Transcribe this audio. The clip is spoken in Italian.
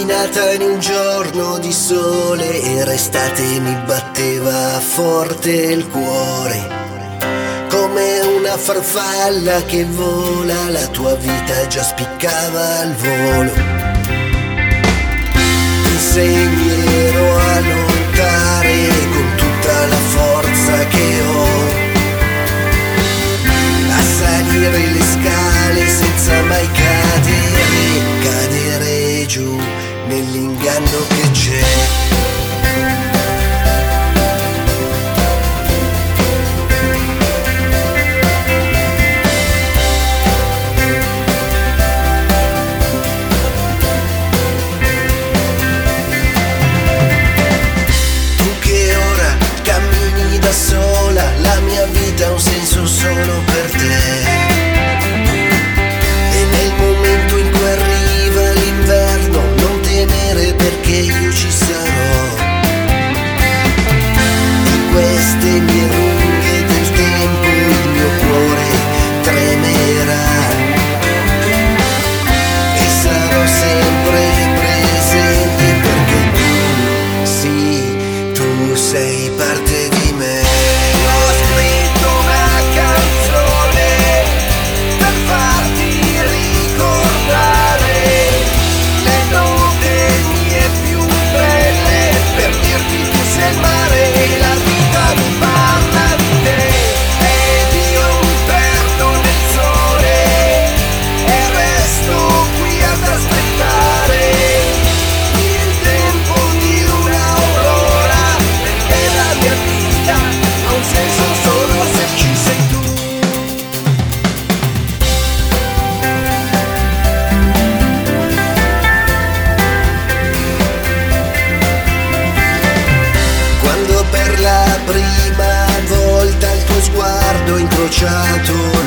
camminata in un giorno di sole era estate e mi batteva forte il cuore. Come una farfalla che vola, la tua vita già spiccava al volo. Ti insegnerò a la mia vita ha un senso solo. bruciato.